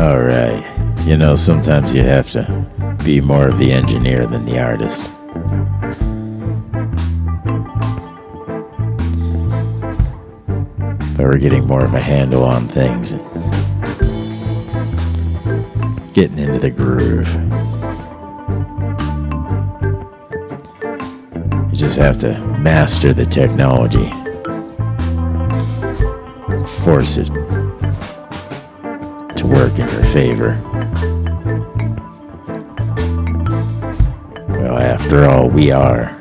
All right. You know, sometimes you have to be more of the engineer than the artist. But we're getting more of a handle on things and getting into the groove. You just have to master the technology, force it work in your favor. Well, after all, we are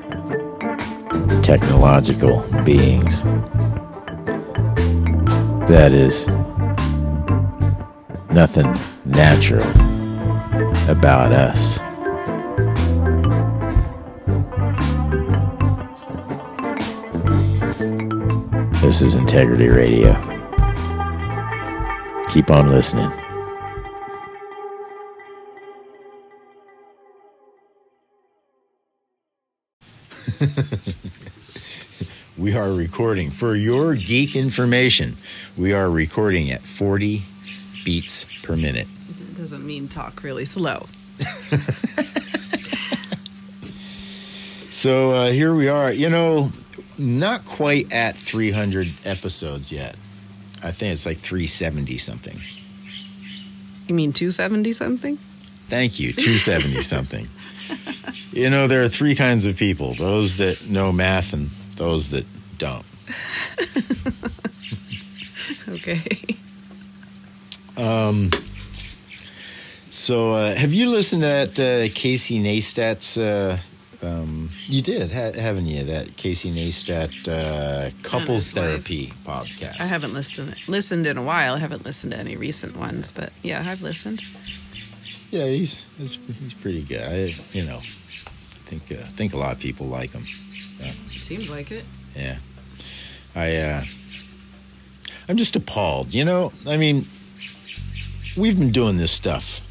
technological beings. That is nothing natural about us. This is Integrity Radio. Keep on listening. We are recording for your geek information. We are recording at 40 beats per minute. It doesn't mean talk really slow. So uh, here we are. You know, not quite at 300 episodes yet. I think it's like 370 something. You mean 270 something? Thank you, 270 something. You know, there are three kinds of people those that know math and those that don't. Okay. Um, so, uh, have you listened to that uh, Casey Neistat's? Uh, um, you did, ha- haven't you? That Casey Neistat uh, couples his wife. therapy podcast. I haven't listened listened in a while. I haven't listened to any recent ones, but yeah, I've listened. Yeah, he's he's, he's pretty good. I you know, I think uh, think a lot of people like him. Yeah. Seems like it. Yeah, I uh, I'm just appalled. You know, I mean, we've been doing this stuff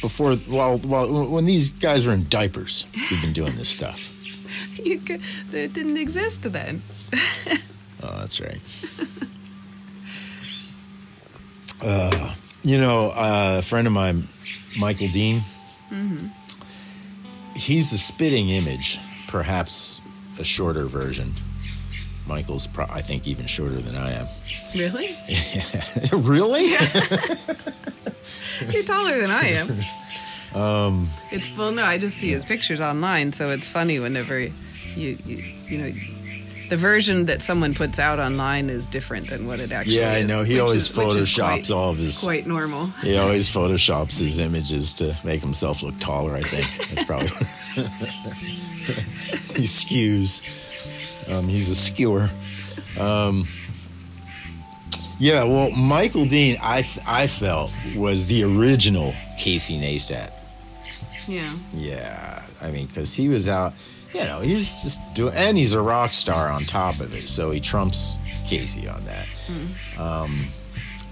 before. While while when these guys were in diapers, we've been doing this stuff. You could, it didn't exist then. Oh, that's right. uh, you know, uh, a friend of mine, Michael Dean, he's the spitting image, perhaps a shorter version. Michael's, pro- I think, even shorter than I am. Really? Yeah. really? You're taller than I am. Um. It's well, no. I just see his pictures online, so it's funny whenever you, you, you know, the version that someone puts out online is different than what it actually is. Yeah, I know. He always is photoshops quite- all of his. Quite normal. He always photoshops his images to make himself look taller. I think that's probably. he skews. Um, he's a skewer. Um, yeah, well, Michael Dean, I I felt was the original Casey Neistat. Yeah. Yeah, I mean, because he was out, you know, he was just doing, and he's a rock star on top of it, so he trumps Casey on that. Um,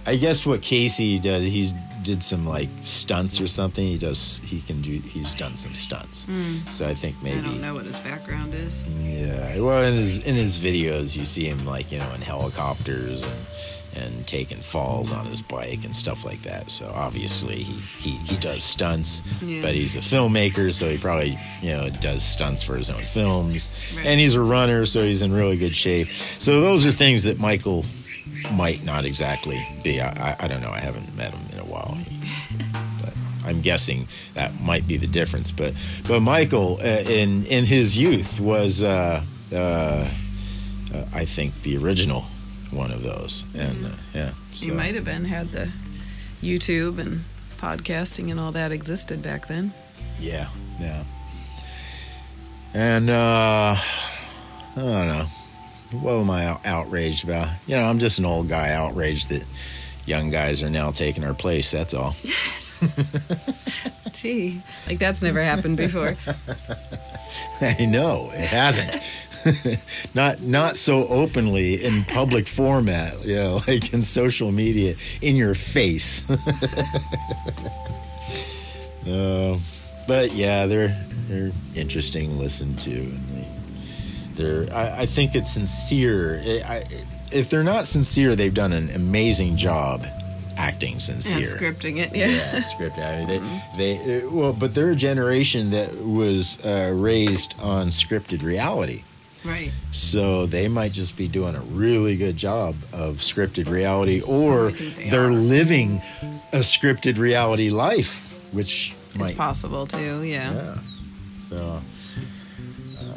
I guess what Casey does, he's did some like stunts or something. He does, he can do, he's done some stunts. Hmm. So I think maybe, I don't know what his background is. yeah. Well, in his in his videos, you see him like you know in helicopters and and taking falls on his bike and stuff like that. So obviously he he, he does stunts, Yeah. but he's a filmmaker, so he probably you know does stunts for his own films. Right. And he's a runner, so he's in really good shape. So those are things that Michael might not exactly be. I, I, I don't know. I haven't met him while. But I'm guessing that might be the difference. But but Michael, uh, in in his youth, was uh, uh, uh, I think the original one of those. And uh, yeah, He might have been had the YouTube and podcasting and all that existed back then. Yeah, yeah. And uh, I don't know. What am I outraged about? You know, I'm just an old guy outraged that young guys are now taking our place. That's all. Gee, like that's never happened before. I know it hasn't. not not so openly in public format, you know, like in social media, in your face. uh, but yeah, they're they're interesting to listen to, and they, they're. I, I think it's sincere. I, I, if they're not sincere, they've done an amazing job acting sincere. And scripting it, yeah. yeah, script. I mean, they, they, uh, well, but they're a generation that was uh, raised on scripted reality. Right. So they might just be doing a really good job of scripted reality, or they they're are. living a scripted reality life, which It's might possible too, yeah. yeah. So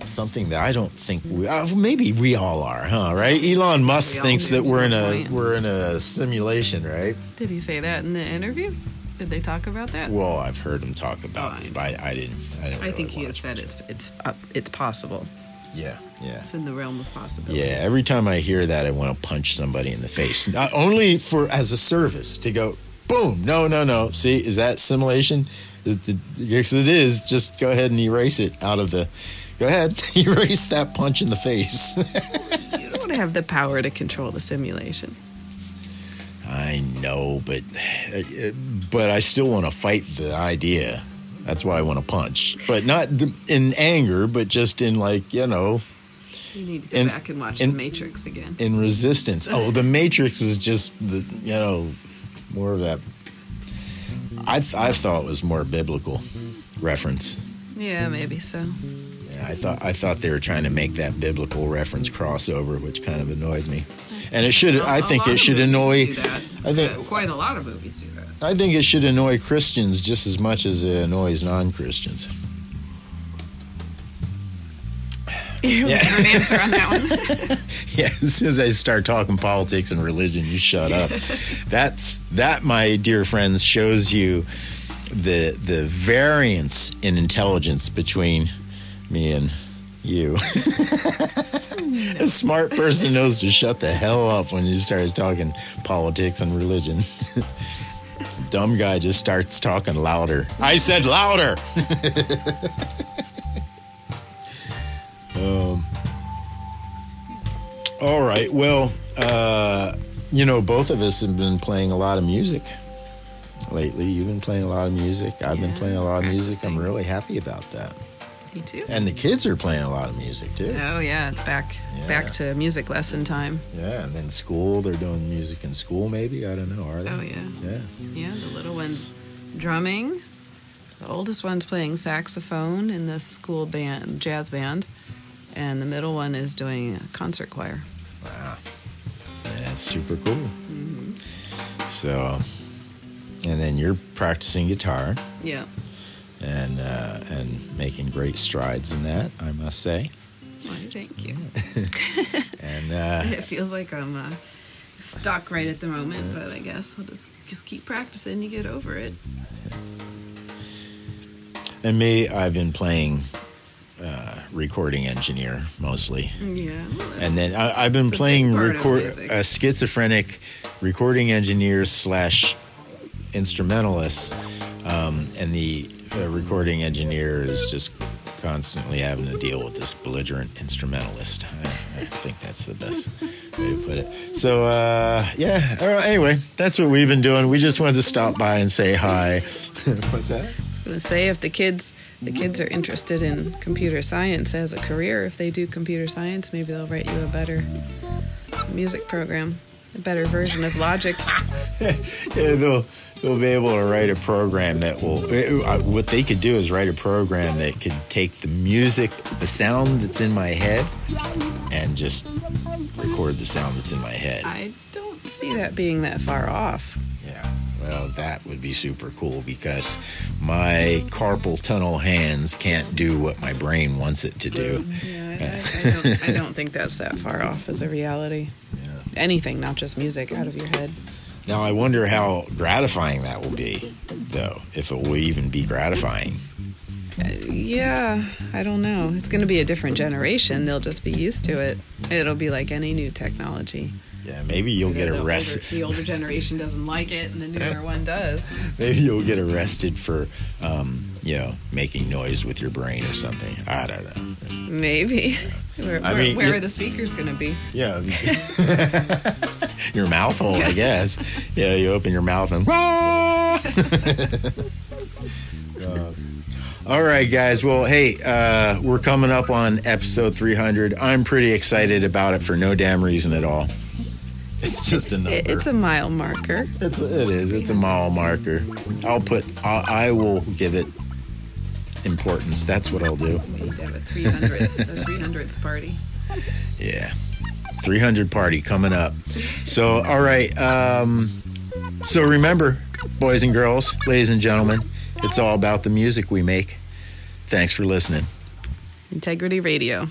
something that I don't think we uh, maybe we all are, huh? Right? Elon Musk We thinks that we're in a point. we're in a simulation, right? Did he say that in the interview? Did they talk about that? Well, I've heard him talk about, Oh, it, but I, I didn't. I, didn't I really think he has said it's it's uh, it's possible. Yeah, yeah. It's in the realm of possibility. Yeah, every time I hear that, I want to punch somebody in the face. Not only for as a service to go, boom. No, no, no. See, is that simulation? Is the, yes, it is. Just go ahead and erase it out of the. Go ahead, erase that punch in the face. You don't have the power to control the simulation. I know, but uh, but I still want to fight the idea. That's why I want to punch, but not in anger, but just in like you know, You need to go And- back and watch and- The Matrix again. in resistance. Oh, the Matrix is just the you know more of that. I th- I thought it was more biblical reference. Yeah, maybe so. I thought I thought they were trying to make that biblical reference crossover, which kind of annoyed me. And it should. I A- a think it should annoy. I think- Uh, quite a lot of movies do that. I think it should annoy Christians just as much as it annoys non-Christians. You Yeah. an answer on that one? Yeah, as soon as I start talking politics and religion, you shut up. That's that, my dear friends, shows you the the variance in intelligence between me and you. A smart person knows to shut the hell up when you start talking politics and religion. Dumb guy just starts talking louder. I said louder. um. All right. Well, uh, you know, both of us have been playing a lot of music lately. You've been playing a lot of music. I've been playing a lot of music. I'm really happy about that. Me too. And the kids are playing a lot of music too. Oh yeah, it's back Yeah. back to music lesson time. Yeah, and then school, they're doing music in school maybe. I don't know. Are they? Oh yeah. Yeah. Yeah, the little one's drumming. The oldest one's playing saxophone in the school band, jazz band, and the middle one is doing a concert choir. Wow. That's super cool. Mm-hmm. So, and then you're practicing guitar Yeah. And uh, and making great strides in that, I must say. Why, thank you. And uh, It feels like I'm uh, stuck right at the moment, but I guess I'll just just keep practicing. You get over it. and me, I've been playing uh, recording engineer mostly. Yeah. well, And then I, I've been It's a big playing record a schizophrenic recording engineer slash instrumentalist, um, and the uh, recording engineer is just constantly having to deal with this belligerent instrumentalist. I, I think that's the best way to put it. So uh, yeah. Anyway, that's what we've been doing. We just wanted to stop by and say hi. What's that? I was gonna say if the kids the kids are interested in computer science as a career, if they do computer science, maybe they'll write you a better music program, a better version of Logic. yeah, they'll they'll be able to write a program that will. uh, What they could do is write a program that could take the music, the sound that's in my head, and just record the sound that's in my head. I don't see that being that far off. Yeah. Well, that would be super cool because my carpal tunnel hands can't do what my brain wants it to do. Yeah, I, I, don't, I don't think that's that far off as a reality. Anything, not just music, out of your head. Now I wonder how gratifying that will be, though. If it will even be gratifying. Uh, yeah, I don't know. It's going to be a different generation. They'll just be used to it. It'll be like any new technology. Yeah, maybe you'll get the arrested. Older, the older generation doesn't like it, and the newer one does. Maybe you'll get arrested for, um, you know, making noise with your brain or something. I don't know. Maybe. Where, I where, mean, where yeah. are the speakers going to be? Yeah. your mouth hole, I guess. Yeah, you open your mouth and. Uh, all right, guys. Well, hey, uh, we're coming up on episode 300. I'm pretty excited about it for no damn reason at all. It's just a number. It's a mile marker. It's it is. It's a mile marker. I'll put. I'll, I will give it importance. That's what I'll do. We need to have a 300th, a 300th party. Yeah. 300 party coming up. So, all right. Um, so remember, boys and girls, ladies and gentlemen, it's all about the music we make. Thanks for listening. Integrity Radio.